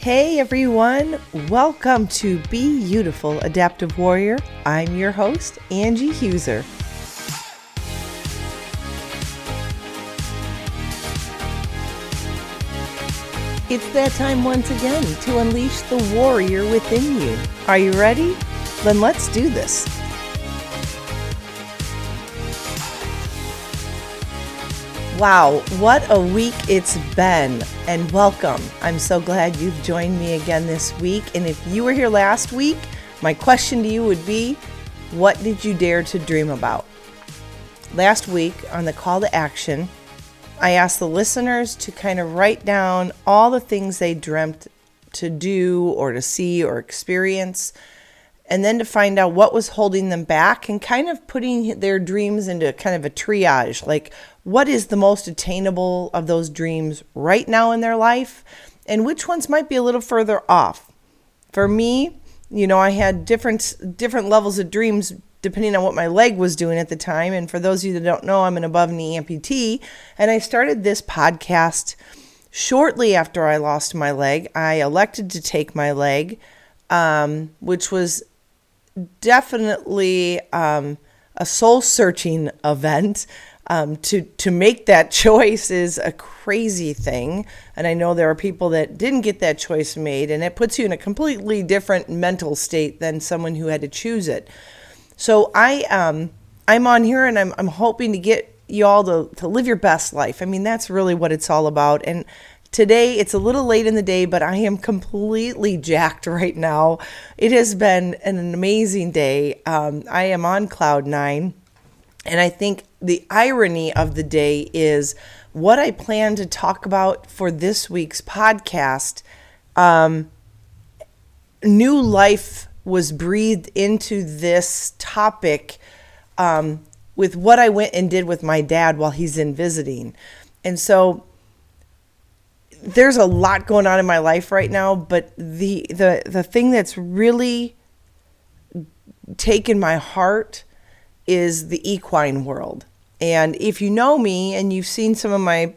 Hey everyone, welcome to Be Beautiful Adaptive Warrior. I'm your host, Angie Huser. It's that time once again to unleash the warrior within you. Are you ready? Then let's do this. Wow, what a week it's been, and welcome. I'm so glad you've joined me again this week. And if you were here last week, my question to you would be what did you dare to dream about? Last week on the call to action, I asked the listeners to kind of write down all the things they dreamt to do or to see or experience and then to find out what was holding them back and kind of putting their dreams into kind of a triage like what is the most attainable of those dreams right now in their life? And which ones might be a little further off? For me you know i had different different levels of dreams depending on what my leg was doing at the time. And for those of you that don't know i'm an above knee amputee. And i started this podcast shortly after i lost my leg. I elected to take my leg um, which was definitely um, a soul searching event. Um, to to make that choice is a crazy thing, and I know there are people that didn't get that choice made, and it puts you in a completely different mental state than someone who had to choose it. So I um I'm on here, and I'm I'm hoping to get you all to to live your best life. I mean that's really what it's all about, and Today, it's a little late in the day, but I am completely jacked right now. It has been an amazing day. Um, I am on cloud nine. And I think the irony of the day is what I plan to talk about for this week's podcast. Um, new life was breathed into this topic um, with what I went and did with my dad while he's in visiting. And so there's a lot going on in my life right now, but the the the thing that's really taken my heart is the equine world. And if you know me and you've seen some of my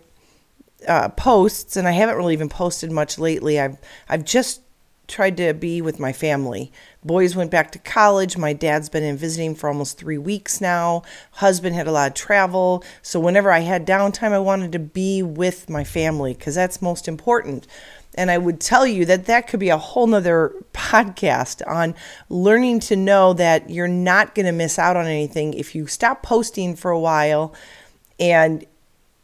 uh, posts, and I haven't really even posted much lately, I've I've just tried to be with my family. Boys went back to college. My dad's been in visiting for almost three weeks now. Husband had a lot of travel. So whenever I had downtime, I wanted to be with my family because that's most important. And I would tell you that that could be a whole nother podcast on learning to know that you're not going to miss out on anything if you stop posting for a while and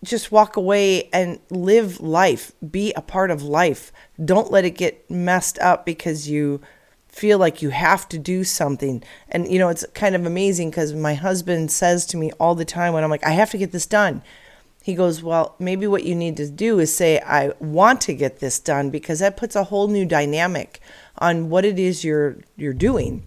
just walk away and live life, be a part of life. Don't let it get messed up because you feel like you have to do something. And, you know, it's kind of amazing because my husband says to me all the time when I'm like, I have to get this done. He goes, Well, maybe what you need to do is say, I want to get this done because that puts a whole new dynamic on what it is you're you're doing.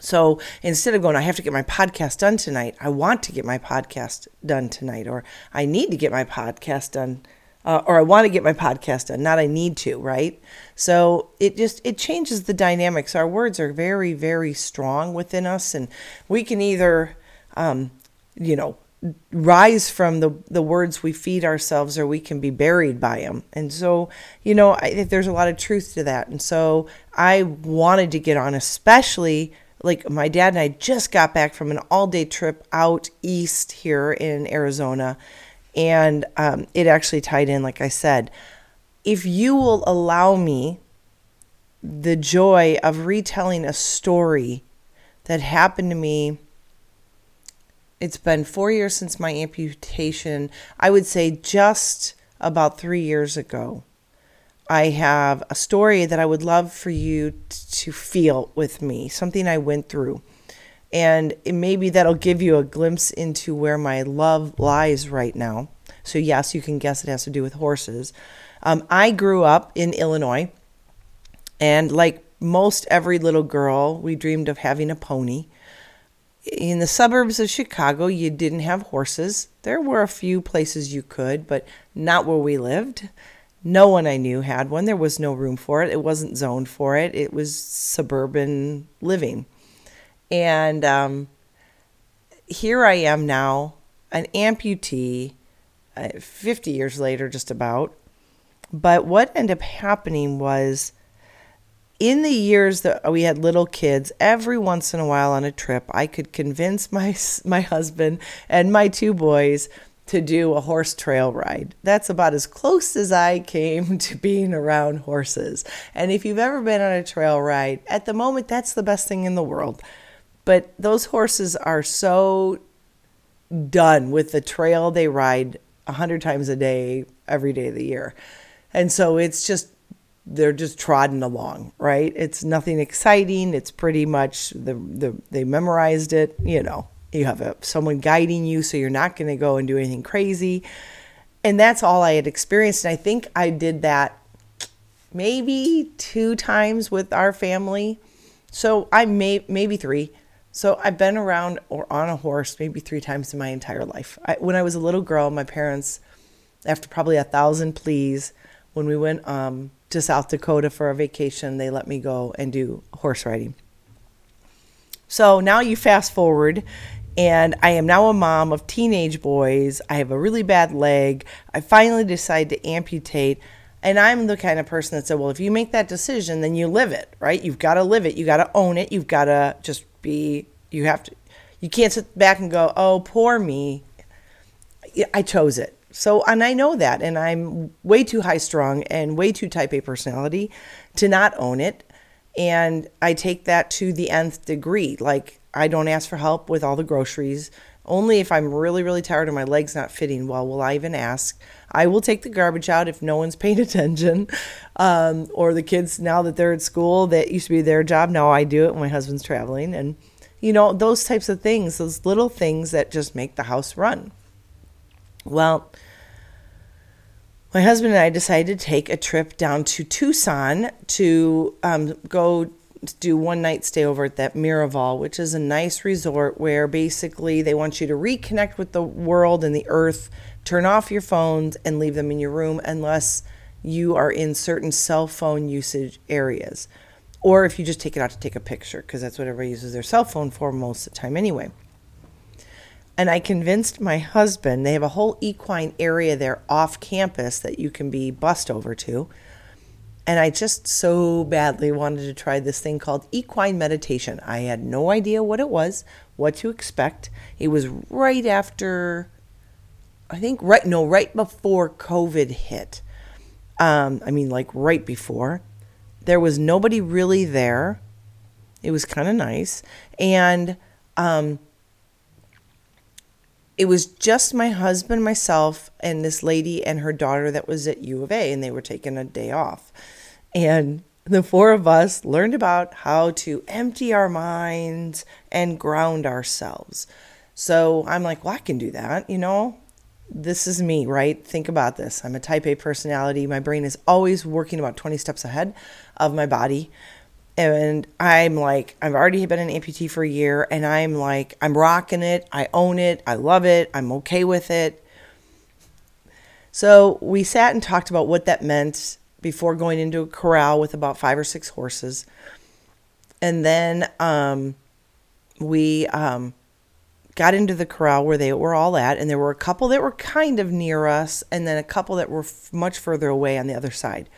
So instead of going, I have to get my podcast done tonight, I want to get my podcast done tonight, or I need to get my podcast done, uh, or I want to get my podcast done, not I need to, right? So it just it changes the dynamics. Our words are very very strong within us, and we can either, um, you know, rise from the the words we feed ourselves, or we can be buried by them. And so you know, I, there's a lot of truth to that. And so I wanted to get on, especially like my dad and I just got back from an all day trip out east here in Arizona. And um, it actually tied in, like I said. If you will allow me the joy of retelling a story that happened to me, it's been four years since my amputation. I would say just about three years ago. I have a story that I would love for you to feel with me, something I went through. And maybe that'll give you a glimpse into where my love lies right now. So, yes, you can guess it has to do with horses. Um, I grew up in Illinois, and like most every little girl, we dreamed of having a pony. In the suburbs of Chicago, you didn't have horses. There were a few places you could, but not where we lived. No one I knew had one. There was no room for it. It wasn't zoned for it. It was suburban living. And um, here I am now, an amputee, uh, 50 years later, just about. But what ended up happening was in the years that we had little kids, every once in a while on a trip, I could convince my my husband and my two boys to do a horse trail ride. That's about as close as I came to being around horses. And if you've ever been on a trail ride, at the moment that's the best thing in the world. But those horses are so done with the trail they ride a hundred times a day, every day of the year. And so it's just they're just trodden along, right? It's nothing exciting. It's pretty much the, the they memorized it, you know. You have a, someone guiding you, so you're not going to go and do anything crazy. And that's all I had experienced. And I think I did that maybe two times with our family. So I may maybe three. So I've been around or on a horse maybe three times in my entire life. I, when I was a little girl, my parents, after probably a thousand pleas, when we went um, to South Dakota for a vacation, they let me go and do horse riding. So now you fast forward, and I am now a mom of teenage boys. I have a really bad leg. I finally decide to amputate. And I'm the kind of person that said, well, if you make that decision, then you live it, right? You've got to live it. You got to own it. You've got to just be, you have to, you can't sit back and go, oh, poor me. I chose it. So, and I know that, and I'm way too high strung and way too type A personality to not own it. And I take that to the nth degree. Like, I don't ask for help with all the groceries. Only if I'm really, really tired and my leg's not fitting well will I even ask. I will take the garbage out if no one's paying attention. Um, or the kids, now that they're at school, that used to be their job. Now I do it when my husband's traveling. And, you know, those types of things, those little things that just make the house run. Well, my husband and I decided to take a trip down to Tucson to um, go do one night stay over at that Miraval, which is a nice resort where basically they want you to reconnect with the world and the earth, turn off your phones, and leave them in your room unless you are in certain cell phone usage areas. Or if you just take it out to take a picture, because that's what everybody uses their cell phone for most of the time anyway. And I convinced my husband, they have a whole equine area there off campus that you can be bussed over to. And I just so badly wanted to try this thing called equine meditation. I had no idea what it was, what to expect. It was right after, I think, right, no, right before COVID hit. Um, I mean, like right before. There was nobody really there. It was kind of nice. And, um, it was just my husband, myself, and this lady and her daughter that was at U of A, and they were taking a day off. And the four of us learned about how to empty our minds and ground ourselves. So I'm like, well, I can do that, you know? This is me, right? Think about this. I'm a type A personality. My brain is always working about 20 steps ahead of my body and I'm like, I've already been an amputee for a year, and I'm like, I'm rocking it. I own it. I love it. I'm okay with it. So we sat and talked about what that meant before going into a corral with about five or six horses. And then um, we um, got into the corral where they were all at, and there were a couple that were kind of near us, and then a couple that were f- much further away on the other side.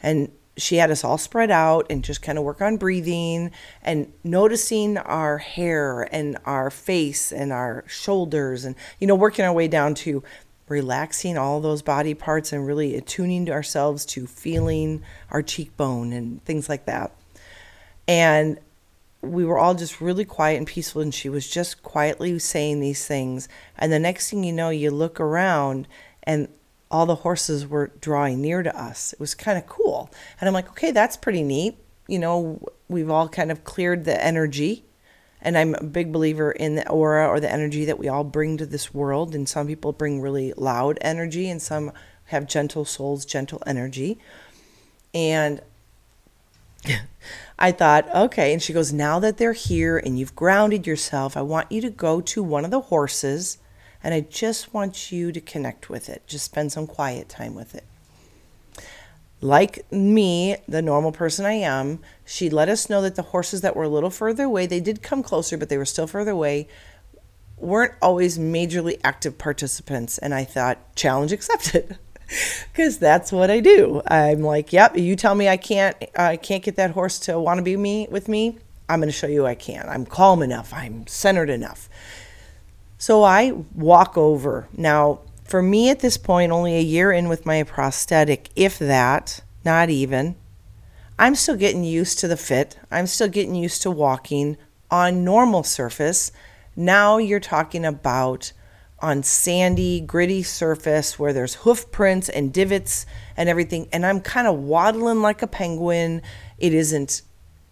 And she had us all spread out and just kind of work on breathing and noticing our hair and our face and our shoulders and you know working our way down to relaxing all those body parts and really attuning to ourselves to feeling our cheekbone and things like that. And we were all just really quiet and peaceful and she was just quietly saying these things. And the next thing you know you look around and all the horses were drawing near to us. It was kind of cool. And I'm like, okay, that's pretty neat. You know, we've all kind of cleared the energy. And I'm a big believer in the aura or the energy that we all bring to this world. And some people bring really loud energy, and some have gentle souls, gentle energy. And I thought, okay. And she goes, now that they're here and you've grounded yourself, I want you to go to one of the horses and I just want you to connect with it. Just spend some quiet time with it. Like me, the normal person I am, she let us know that the horses that were a little further away, they did come closer, but they were still further away, weren't always majorly active participants. And I thought, challenge accepted. because that's what I do. I'm like, yep. You tell me I can't, I can't get that horse to want to be me with me. I'm going to show you I can. I'm calm enough. I'm centered enough. So I walk over. Now, for me at this point, only a year in with my prosthetic, if that, not even, I'm still getting used to the fit. I'm still getting used to walking on normal surface. Now you're talking about on sandy, gritty surface where there's hoof prints and divots and everything and I'm kind of waddling like a penguin. It isn't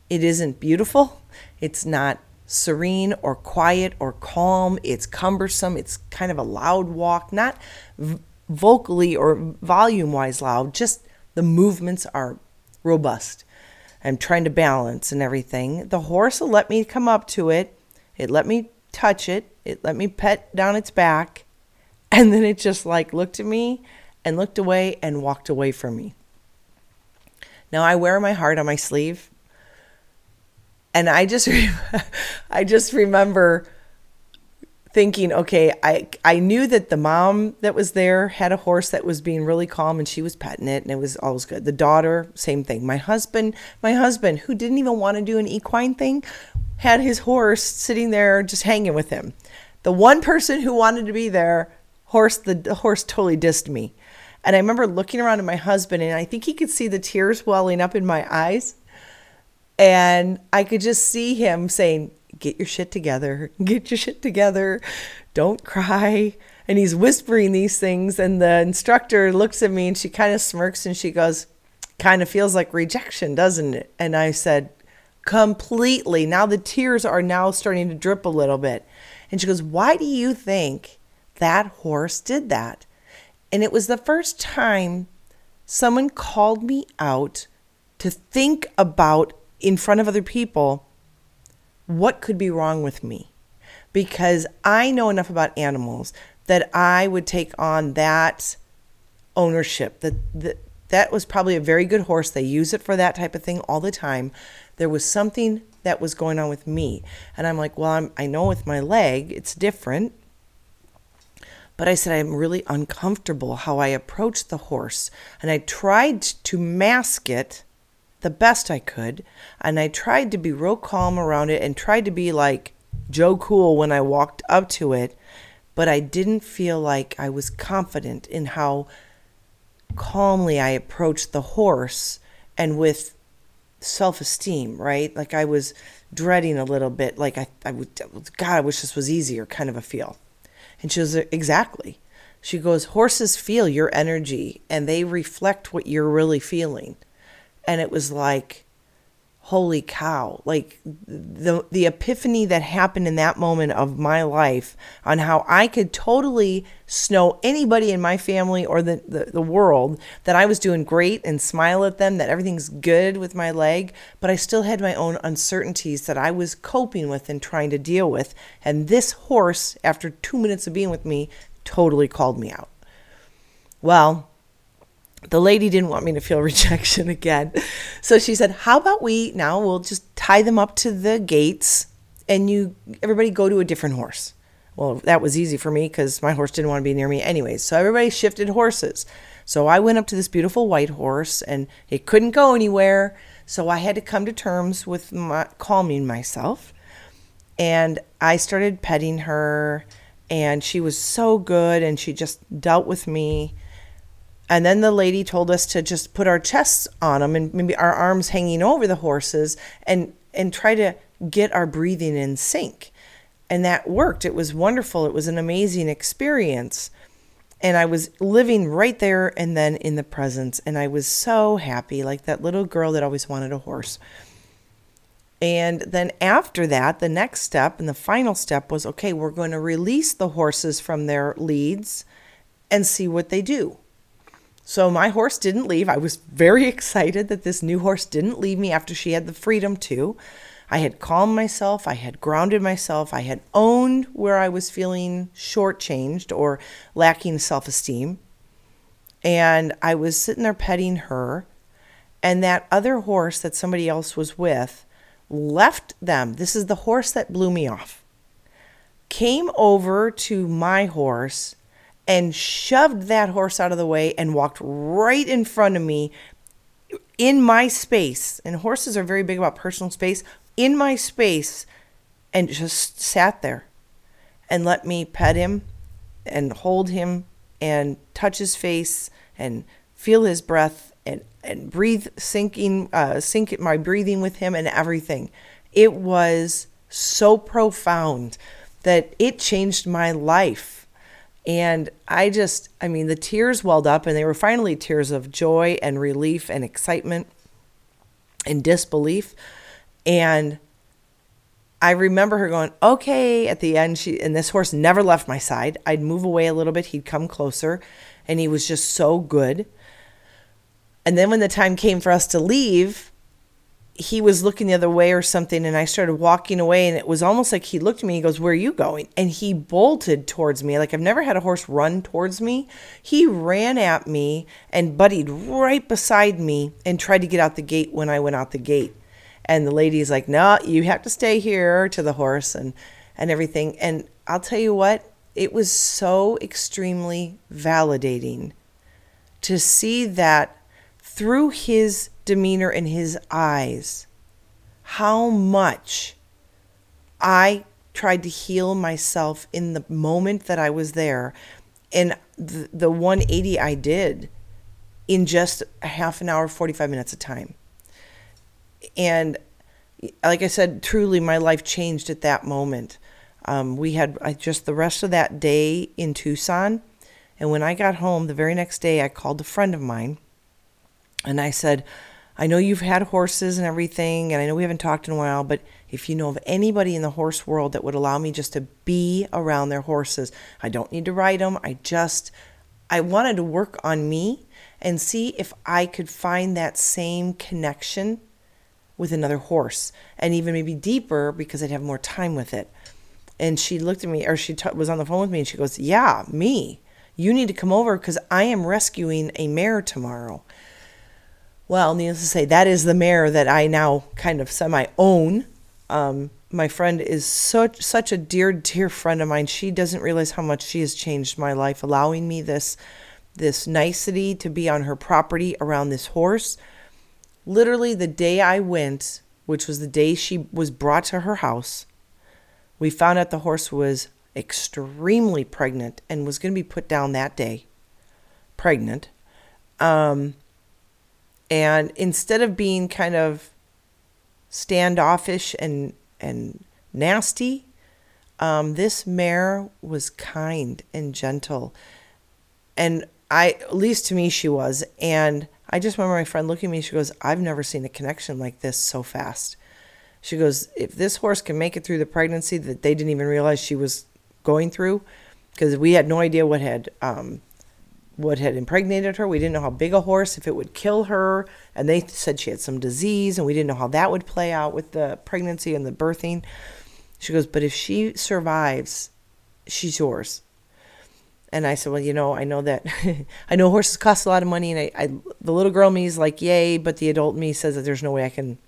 it isn't beautiful. It's not serene or quiet or calm. It's cumbersome. It's kind of a loud walk, not v- vocally or volume wise loud, just the movements are robust. I'm trying to balance and everything. The horse will let me come up to it. It let me touch it. It let me pet down its back. And then it just like looked at me and looked away and walked away from me. Now I wear my heart on my sleeve. And I just I just remember thinking, okay, I I knew that the mom that was there had a horse that was being really calm and she was petting it and it was always good. The daughter, same thing. My husband, my husband who didn't even want to do an equine thing, had his horse sitting there just hanging with him. The one person who wanted to be there, horse the, the horse totally dissed me. And I remember looking around at my husband and I think he could see the tears welling up in my eyes. And I could just see him saying, Get your shit together. Get your shit together. Don't cry. And he's whispering these things. And the instructor looks at me and she kind of smirks and she goes, Kind of feels like rejection, doesn't it? And I said, completely. Now the tears are now starting to drip a little bit. And she goes, Why do you think that horse did that? And it was the first time someone called me out to think about in front of other people what could be wrong with me. Because I know enough about animals that I would take on that ownership. That, that that was probably a very good horse. They use it for that type of thing all the time there was something that was going on with me. And I'm like, well, I'm, I know with my leg, it's different. But I said, I'm really uncomfortable how I approached the horse. And I tried to mask it the best I could. And I tried to be real calm around it and tried to be like Joe Cool when I walked up to it. But I didn't feel like I was confident in how calmly I approached the horse and with self esteem, right? Like I was dreading a little bit, like I, I would, God, I wish this was easier kind of a feel. And she was exactly. She goes, horses feel your energy and they reflect what you're really feeling. And it was like, holy cow. Like the the epiphany that happened in that moment of my life on how I could totally snow anybody in my family or the, the, the world that I was doing great and smile at them that everything's good with my leg but I still had my own uncertainties that I was coping with and trying to deal with. And this horse after 2 minutes of being with me totally called me out. Well the lady didn't want me to feel rejection again. So she said, "How about we now we'll just tie them up to the gates and you everybody go to a different horse." Well, that was easy for me cuz my horse didn't want to be near me anyways. So everybody shifted horses. So I went up to this beautiful white horse and it couldn't go anywhere. So I had to come to terms with my, calming myself. And I started petting her and she was so good and she just dealt with me and then the lady told us to just put our chests on them and maybe our arms hanging over the horses and and try to get our breathing in sync. And that worked. It was wonderful. It was an amazing experience. And I was living right there and then in the presence. And I was so happy, like that little girl that always wanted a horse. And then after that, the next step and the final step was okay, we're going to release the horses from their leads and see what they do. So my horse didn't leave. I was very excited that this new horse didn't leave me after she had the freedom to. I had calmed myself, I had grounded myself, I had owned where I was feeling shortchanged or lacking self esteem. And I was sitting there petting her, and that other horse that somebody else was with left them. This is the horse that blew me off. Came over to my horse and shoved that horse out of the way and walked right in front of me in my space. And horses are very big about personal space. In my space and just sat there and let me pet him and hold him and touch his face and feel his breath and, and breathe syncing uh, sync my breathing with him and everything it was so profound that it changed my life and i just i mean the tears welled up and they were finally tears of joy and relief and excitement and disbelief and I remember her going, okay, at the end, she, and this horse never left my side. I'd move away a little bit, he'd come closer, and he was just so good. And then when the time came for us to leave, he was looking the other way or something, and I started walking away, and it was almost like he looked at me, he goes, Where are you going? And he bolted towards me. Like I've never had a horse run towards me. He ran at me and buddied right beside me and tried to get out the gate when I went out the gate and the lady's like no you have to stay here to the horse and and everything and i'll tell you what it was so extremely validating to see that through his demeanor in his eyes how much i tried to heal myself in the moment that i was there and the, the 180 i did in just a half an hour 45 minutes of time and like I said, truly my life changed at that moment. Um, we had just the rest of that day in Tucson. And when I got home the very next day, I called a friend of mine and I said, I know you've had horses and everything, and I know we haven't talked in a while, but if you know of anybody in the horse world that would allow me just to be around their horses, I don't need to ride them. I just, I wanted to work on me and see if I could find that same connection with another horse and even maybe deeper because I'd have more time with it. And she looked at me, or she t- was on the phone with me, and she goes, Yeah, me. You need to come over because I am rescuing a mare tomorrow. Well, needless to say, that is the mare that I now kind of semi own. Um, my friend is such such a dear, dear friend of mine. She doesn't realize how much she has changed my life, allowing me this this nicety to be on her property around this horse literally the day I went, which was the day she was brought to her house, we found out the horse was extremely pregnant and was going to be put down that day. Pregnant. Um, and instead of being kind of standoffish and and nasty, um, this mare was kind and gentle, and I, at least to me, she was. And I just remember my friend looking at me. She goes, I've never seen a connection like this so fast. She goes, if this horse can make it through the pregnancy that they didn't even realize she was going through, because we had no idea what had um, what had impregnated her. We didn't know how big a horse, if it would kill her, and they said she had some disease, and we didn't know how that would play out with the pregnancy and the birthing. She goes, but if she survives, she's yours. And I said, well, you know, I know that I know horses cost a lot of money, and I, I the little girl me is like, yay, but the adult me says that there's no way I can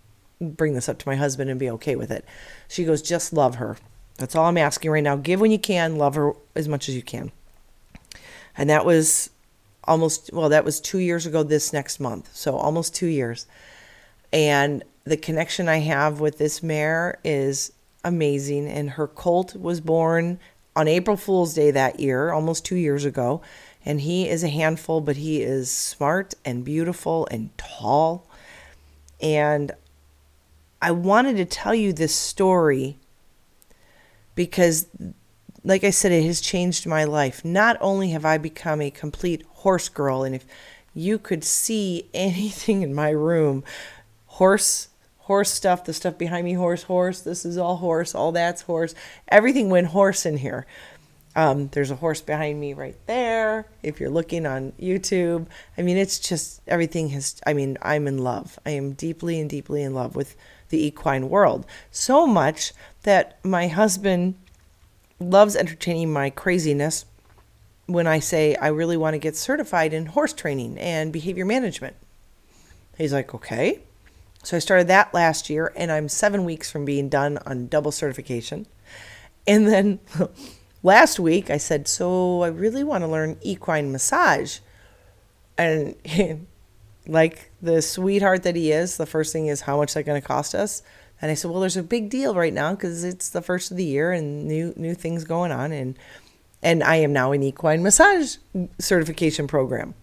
bring this up to my husband and be okay with it. She goes, just love her. That's all I'm asking right now. Give when you can, love her as much as you can. And that was almost well, that was two years ago this next month, so almost two years. And the connection I have with this mare is amazing. And her colt was born on April Fool's Day that year, almost two years ago. And he is a handful, but he is smart and beautiful and tall. And I wanted to tell you this story because, like I said, it has changed my life. Not only have I become a complete horse girl, and if you could see anything in my room, horse horse stuff, the stuff behind me, horse, horse, this is all horse, all that's horse. Everything went horse in here. Um, there's a horse behind me right there. If you're looking on YouTube, I mean, it's just everything has, I mean, I'm in love. I am deeply and deeply in love with the equine world. So much that my husband loves entertaining my craziness when I say I really want to get certified in horse training and behavior management. He's like, okay. So I started that last year, and I'm seven weeks from being done on double certification. And then last week I said, So I really want to learn equine massage. And like the sweetheart that he is, the first thing is, How much is that going to cost us? And I said, Well, there's a big deal right now because it's the first of the year and new new things going on. And and I am now in equine massage certification program.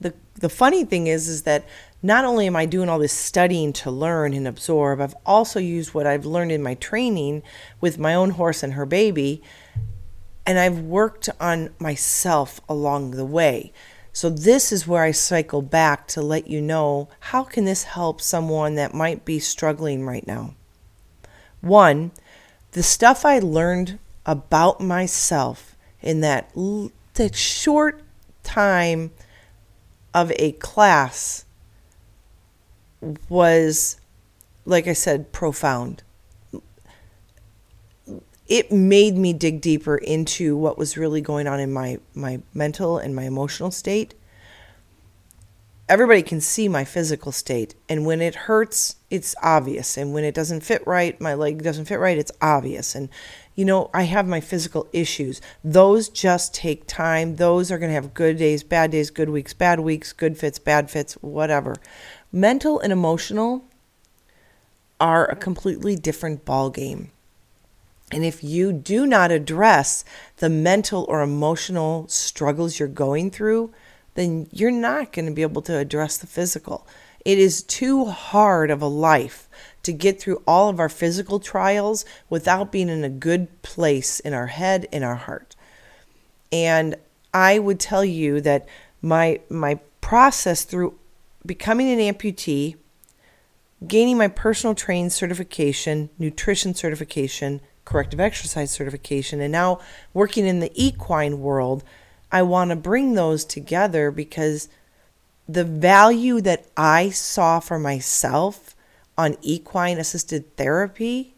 The the funny thing is is that not only am I doing all this studying to learn and absorb, I've also used what I've learned in my training with my own horse and her baby, and I've worked on myself along the way. So this is where I cycle back to let you know how can this help someone that might be struggling right now. One, the stuff I learned about myself in that that short time of a class was, like I said, profound. It made me dig deeper into what was really going on in my, my mental and my emotional state. Everybody can see my physical state, and when it hurts, it's obvious. And when it doesn't fit right, my leg doesn't fit right, it's obvious. And you know, I have my physical issues. Those just take time. Those are going to have good days, bad days, good weeks, bad weeks, good fits, bad fits, whatever. Mental and emotional are a completely different ball game. And if you do not address the mental or emotional struggles you're going through, then you're not going to be able to address the physical. It is too hard of a life to get through all of our physical trials without being in a good place in our head, in our heart. And I would tell you that my my process through becoming an amputee, gaining my personal training certification, nutrition certification, corrective exercise certification, and now working in the equine world, I want to bring those together because the value that I saw for myself on equine assisted therapy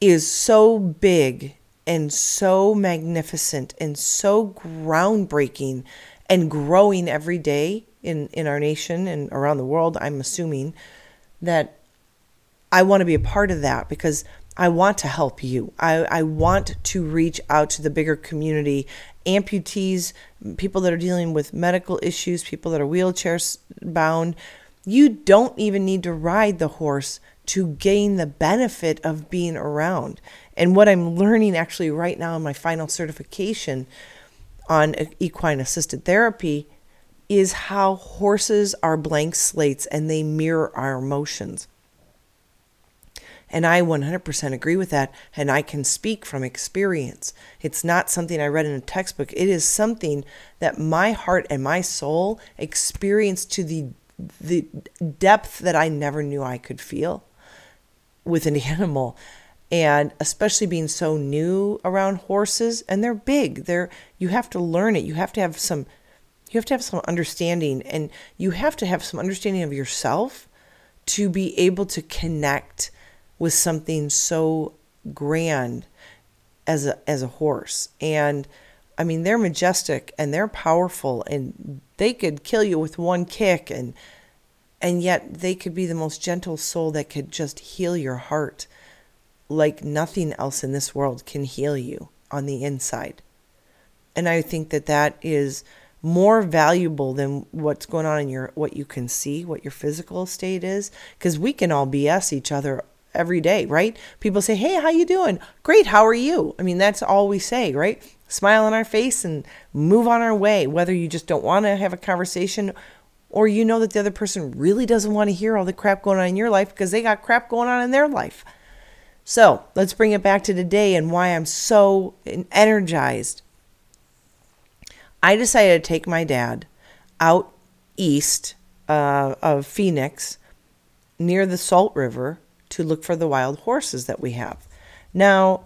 is so big and so magnificent and so groundbreaking and growing every day in, in our nation and around the world, I'm assuming that I want to be a part of that because I want to help you. I, I want to reach out to the bigger community, amputees, people that are dealing with medical issues, people that are wheelchair bound. You don't even need to ride the horse to gain the benefit of being around. And what I'm learning actually right now in my final certification on equine assisted therapy is how horses are blank slates and they mirror our emotions. And I 100% agree with that. And I can speak from experience. It's not something I read in a textbook, it is something that my heart and my soul experienced to the, the depth that I never knew I could feel with an animal. And especially being so new around horses, and they're big. They're you have to learn it. You have to have some you have to have some understanding and you have to have some understanding of yourself to be able to connect with something so grand as a as a horse. And i mean they're majestic and they're powerful and they could kill you with one kick and and yet they could be the most gentle soul that could just heal your heart like nothing else in this world can heal you on the inside. And i think that that is more valuable than what's going on in your what you can see what your physical state is because we can all bs each other every day, right? People say, "Hey, how you doing?" "Great, how are you?" I mean, that's all we say, right? Smile on our face and move on our way, whether you just don't want to have a conversation or you know that the other person really doesn't want to hear all the crap going on in your life because they got crap going on in their life. So, let's bring it back to today and why I'm so energized. I decided to take my dad out east uh, of Phoenix near the Salt River to look for the wild horses that we have. Now,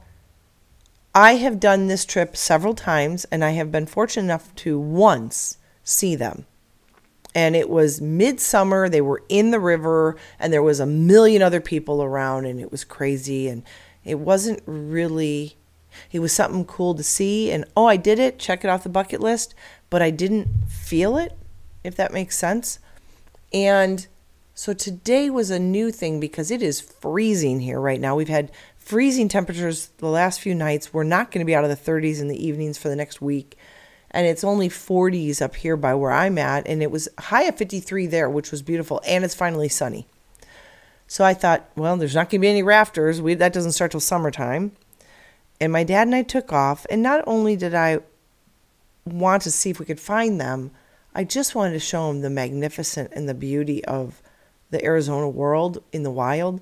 I have done this trip several times and I have been fortunate enough to once see them. And it was midsummer, they were in the river, and there was a million other people around, and it was crazy. And it wasn't really, it was something cool to see. And oh, I did it, check it off the bucket list, but I didn't feel it, if that makes sense. And so today was a new thing because it is freezing here right now. We've had freezing temperatures the last few nights. We're not going to be out of the 30s in the evenings for the next week. And it's only 40s up here by where I'm at. And it was high of 53 there, which was beautiful. And it's finally sunny. So I thought, well, there's not going to be any rafters. We, that doesn't start till summertime. And my dad and I took off. And not only did I want to see if we could find them, I just wanted to show him the magnificent and the beauty of the Arizona world in the wild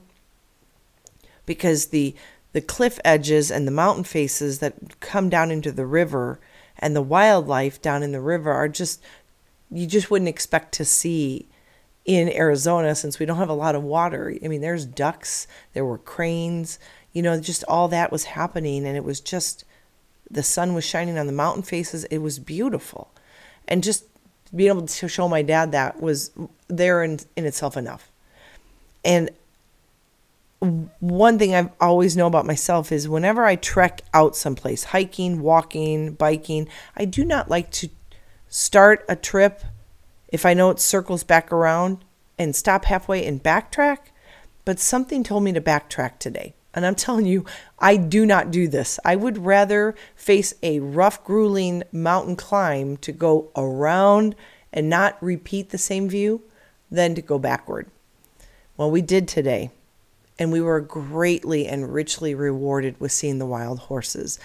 because the the cliff edges and the mountain faces that come down into the river and the wildlife down in the river are just you just wouldn't expect to see in Arizona since we don't have a lot of water. I mean, there's ducks, there were cranes, you know, just all that was happening and it was just the sun was shining on the mountain faces. It was beautiful. And just being able to show my dad that was there in, in itself enough. And one thing I've always know about myself is whenever I trek out someplace, hiking, walking, biking, I do not like to start a trip if I know it circles back around and stop halfway and backtrack. But something told me to backtrack today. And I'm telling you, I do not do this. I would rather face a rough, grueling mountain climb to go around and not repeat the same view than to go backward. Well, we did today and we were greatly and richly rewarded with seeing the wild horses,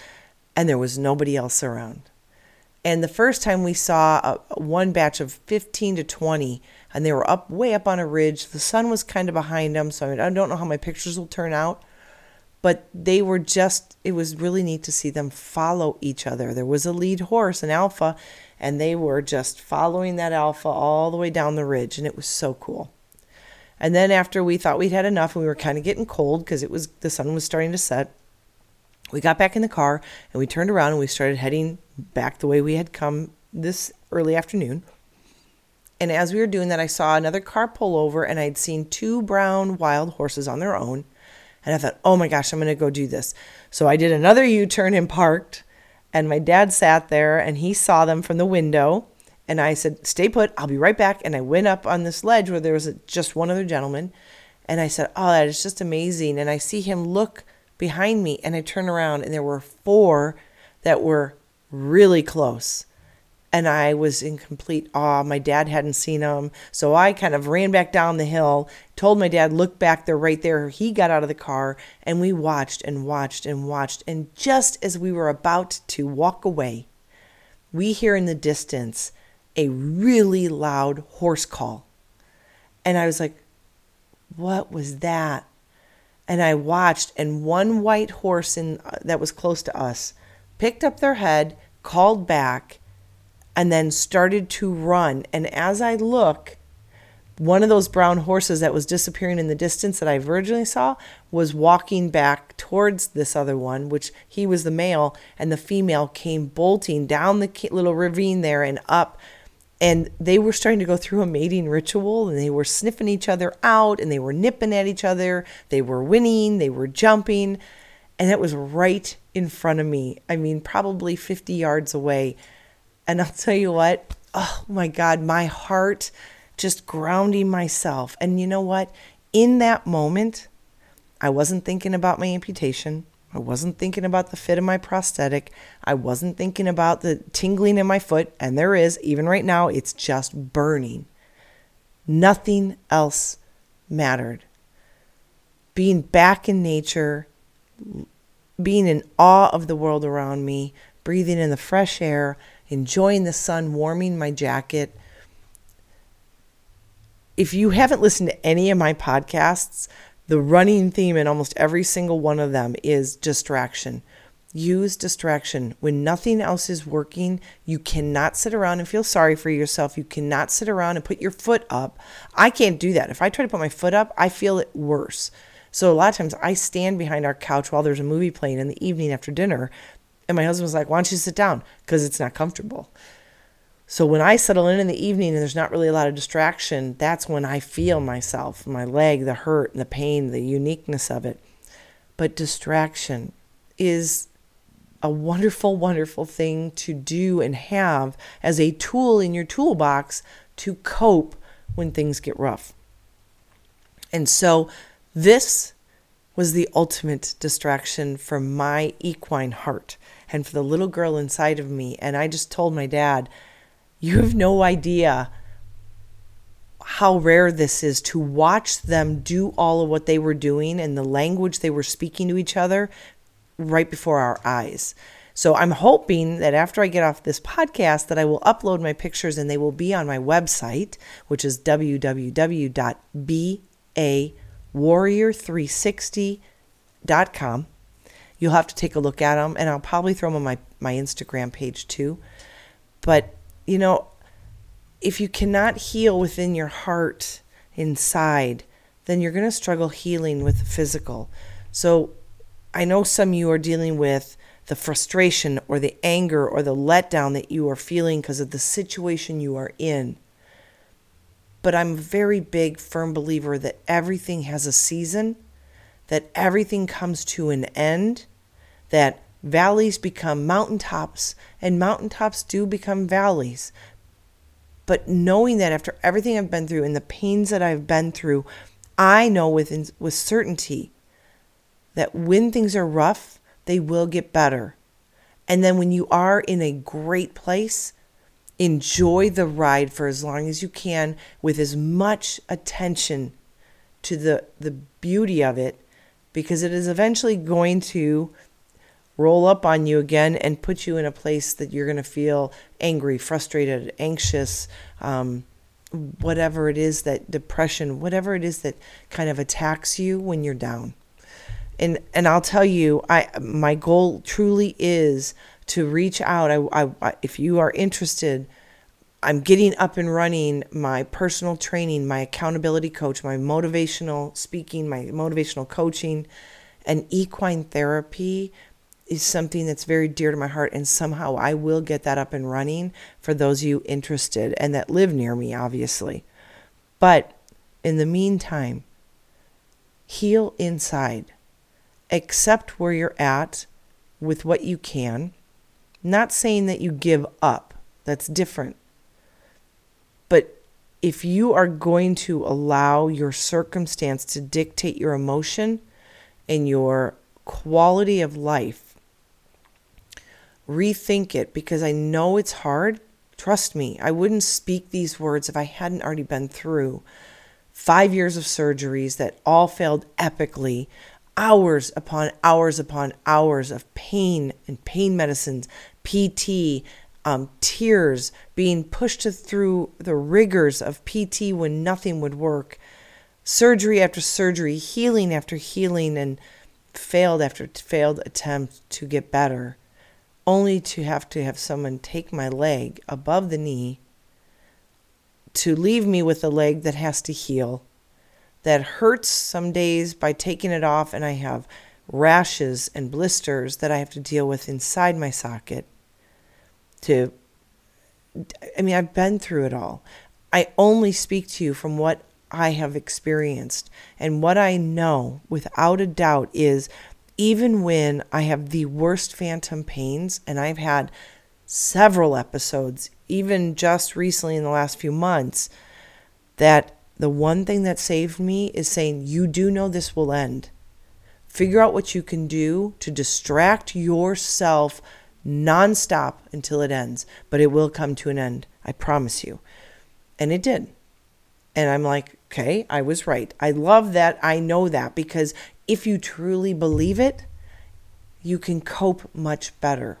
and there was nobody else around. And the first time we saw a, one batch of 15 to 20, and they were up way up on a ridge. The sun was kind of behind them, so I don't know how my pictures will turn out. But they were just, it was really neat to see them follow each other. There was a lead horse, an alpha, and they were just following that alpha all the way down the ridge, and it was so cool. And then after we thought we'd had enough and we were kind of getting cold because it was the sun was starting to set, we got back in the car and we turned around and we started heading back the way we had come this early afternoon. And as we were doing that, I saw another car pull over and I'd seen two brown wild horses on their own. And I thought, oh my gosh, I'm going to go do this. So I did another U turn and parked. And my dad sat there and he saw them from the window. And I said, Stay put, I'll be right back. And I went up on this ledge where there was a, just one other gentleman. And I said, Oh, that is just amazing. And I see him look behind me. And I turn around, and there were four that were really close. And I was in complete awe. My dad hadn't seen them. So I kind of ran back down the hill, told my dad, Look back, they're right there. He got out of the car, and we watched and watched and watched. And just as we were about to walk away, we hear in the distance a really loud horse call. And I was like, what was that? And I watched, and one white horse in, uh, that was close to us picked up their head, called back, and then started to run. And as I look, one of those brown horses that was disappearing in the distance that I originally saw was walking back towards this other one, which he was the male, and the female came bolting down the little ravine there and up. And they were starting to go through a mating ritual and they were sniffing each other out and they were nipping at each other. They were winning they were jumping and that was right in front of me. I mean probably 50 yards away and i'll tell you what oh my god my heart just grounding myself and you know what in that moment i wasn't thinking about my amputation I wasn't thinking about the fit of my prosthetic. I wasn't thinking about the tingling in my foot. And there is, even right now, it's just burning. Nothing else mattered. Being back in nature, being in awe of the world around me, breathing in the fresh air, enjoying the sun warming my jacket. If you haven't listened to any of my podcasts, the running theme in almost every single one of them is distraction. Use distraction. When nothing else is working, you cannot sit around and feel sorry for yourself. You cannot sit around and put your foot up. I can't do that. If I try to put my foot up, I feel it worse. So a lot of times I stand behind our couch while there's a movie playing in the evening after dinner. And my husband was like, Why don't you sit down? Because it's not comfortable. So when I settle in in the evening and there's not really a lot of distraction, that's when I feel myself, my leg, the hurt and the pain, the uniqueness of it. But distraction is a wonderful, wonderful thing to do and have as a tool in your toolbox to cope when things get rough. And so this was the ultimate distraction for my equine heart and for the little girl inside of me. And I just told my dad, You have no idea how rare this is to watch them do all of what they were doing and the language they were speaking to each other right before our eyes. So I'm hoping that after I get off this podcast that I will upload my pictures and they will be on my website, which is www.bawarrior360.com. You'll have to take a look at them and I'll probably throw them on my my Instagram page too. But you know, if you cannot heal within your heart inside, then you're going to struggle healing with the physical. So I know some of you are dealing with the frustration or the anger or the letdown that you are feeling because of the situation you are in. But I'm a very big, firm believer that everything has a season, that everything comes to an end, that valleys become mountaintops, and mountaintops do become valleys. But knowing that after everything I've been through and the pains that I've been through, I know with, with certainty that when things are rough, they will get better. And then when you are in a great place, enjoy the ride for as long as you can with as much attention to the, the beauty of it because it is eventually going to roll up on you again and put you in a place that you're going to feel angry, frustrated, anxious, um, whatever it is that depression, whatever it is that kind of attacks you when you're down. And and I'll tell you, I my goal truly is to reach out. I, I if you are interested, I'm getting up and running my personal training, my accountability coach, my motivational speaking, my motivational coaching, and equine therapy is something that's very dear to my heart and somehow I will get that up and running for those of you interested and that live near me obviously. But in the meantime, heal inside. Accept where you're at with what you can. Not saying that you give up. That's different. If you are going to allow your circumstance to dictate your emotion and your quality of life, rethink it because I know it's hard. Trust me, I wouldn't speak these words if I hadn't already been through five years of surgeries that all failed epically, hours upon hours upon hours of pain and pain medicines, PT, um, tears, being pushed through the rigors of PT when nothing would work, surgery after surgery, healing after healing, and failed after failed attempt to get better. Only to have to have someone take my leg above the knee to leave me with a leg that has to heal, that hurts some days by taking it off, and I have rashes and blisters that I have to deal with inside my socket. To, I mean, I've been through it all. I only speak to you from what I have experienced. And what I know without a doubt is even when I have the worst phantom pains, and I've had several episodes, even just recently in the last few months, that the one thing that saved me is saying, You do know this will end. Figure out what you can do to distract yourself nonstop until it ends, but it will come to an end. I promise you. And it did. And I'm like, okay, I was right. I love that. I know that because if you truly believe it, you can cope much better.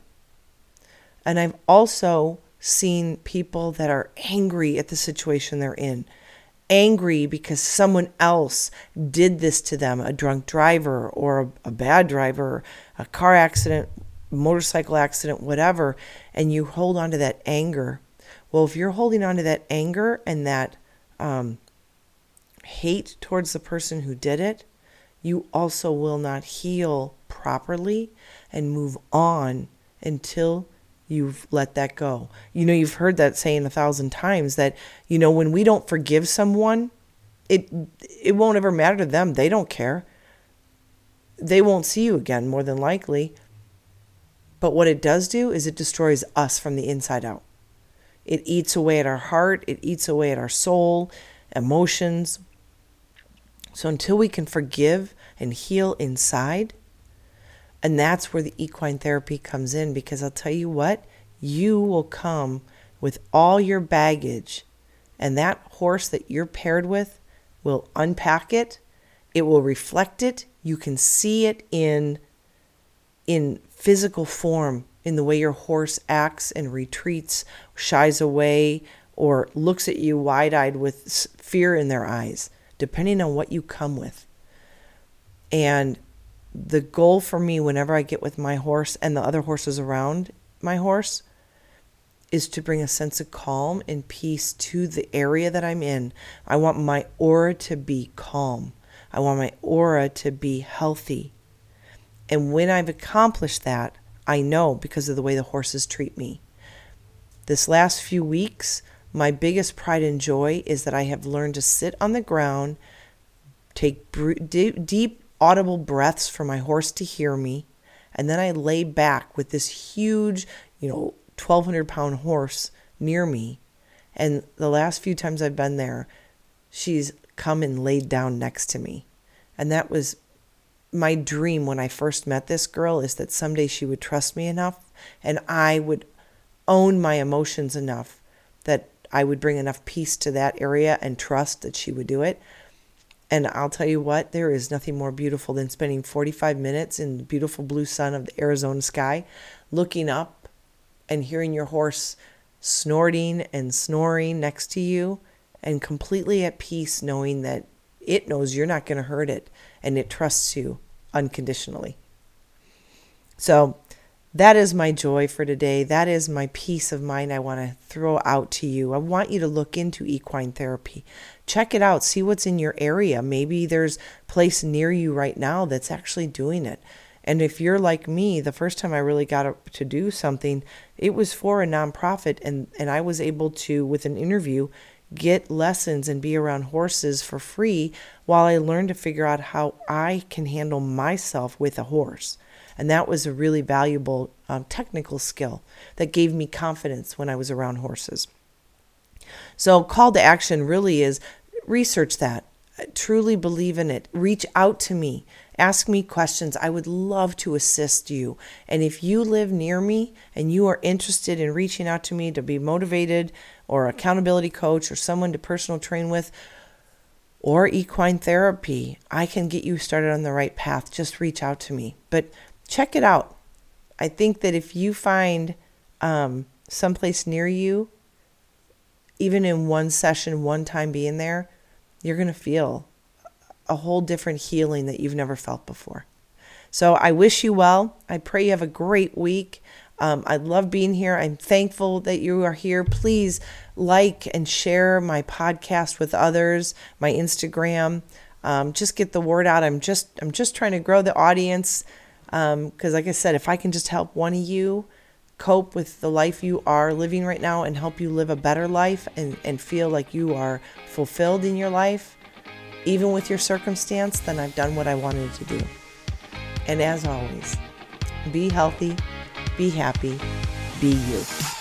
And I've also seen people that are angry at the situation they're in, angry because someone else did this to them a drunk driver or a, a bad driver, a car accident, motorcycle accident, whatever, and you hold on to that anger. Well, if you're holding on to that anger and that um, hate towards the person who did it, you also will not heal properly and move on until you've let that go. You know, you've heard that saying a thousand times that, you know, when we don't forgive someone, it it won't ever matter to them. They don't care. They won't see you again more than likely. But what it does do is it destroys us from the inside out. It eats away at our heart, it eats away at our soul, emotions, so until we can forgive and heal inside. And that's where the equine therapy comes in because I'll tell you what, you will come with all your baggage, and that horse that you're paired with will unpack it. It will reflect it. You can see it in in physical form in the way your horse acts and retreats, shies away, or looks at you wide eyed with fear in their eyes, depending on what you come with. And the goal for me, whenever I get with my horse and the other horses around my horse, is to bring a sense of calm and peace to the area that I'm in. I want my aura to be calm. I want my aura to be healthy. And when I've accomplished that, I know because of the way the horses treat me. This last few weeks, my biggest pride and joy is that I have learned to sit on the ground, take deep, deep audible breaths for my horse to hear me, and then I lay back with this huge, you know, 1,200 pound horse near me. And the last few times I've been there, she's come and laid down next to me. And that was my dream when I first met this girl is that someday she would trust me enough and I would own my emotions enough that I would bring enough peace to that area and trust that she would do it. And I'll tell you what, there is nothing more beautiful than spending 45 minutes in the beautiful blue sun of the Arizona sky, looking up and hearing your horse snorting and snoring next to you, and completely at peace knowing that it knows you're not going to hurt it and it trusts you unconditionally. So, that is my joy for today. That is my peace of mind I want to throw out to you. I want you to look into equine therapy. Check it out, see what's in your area. Maybe there's a place near you right now that's actually doing it. And if you're like me, the first time I really got to do something, it was for a nonprofit and and I was able to with an interview get lessons and be around horses for free while I learned to figure out how I can handle myself with a horse. And that was a really valuable um, technical skill that gave me confidence when I was around horses. So, call to action really is research that, truly believe in it, reach out to me, ask me questions. I would love to assist you. And if you live near me and you are interested in reaching out to me to be motivated or accountability coach or someone to personal train with, or equine therapy, I can get you started on the right path. Just reach out to me. But check it out. I think that if you find um, someplace near you, even in one session, one time being there, you're going to feel a whole different healing that you've never felt before. So I wish you well. I pray you have a great week. Um, I love being here. I'm thankful that you are here. Please like and share my podcast with others, my Instagram. Um, just get the word out. I'm just I'm just trying to grow the audience because, um, like I said, if I can just help one of you cope with the life you are living right now and help you live a better life and, and feel like you are fulfilled in your life, even with your circumstance, then I've done what I wanted to do. And as always, be healthy, be happy, be you.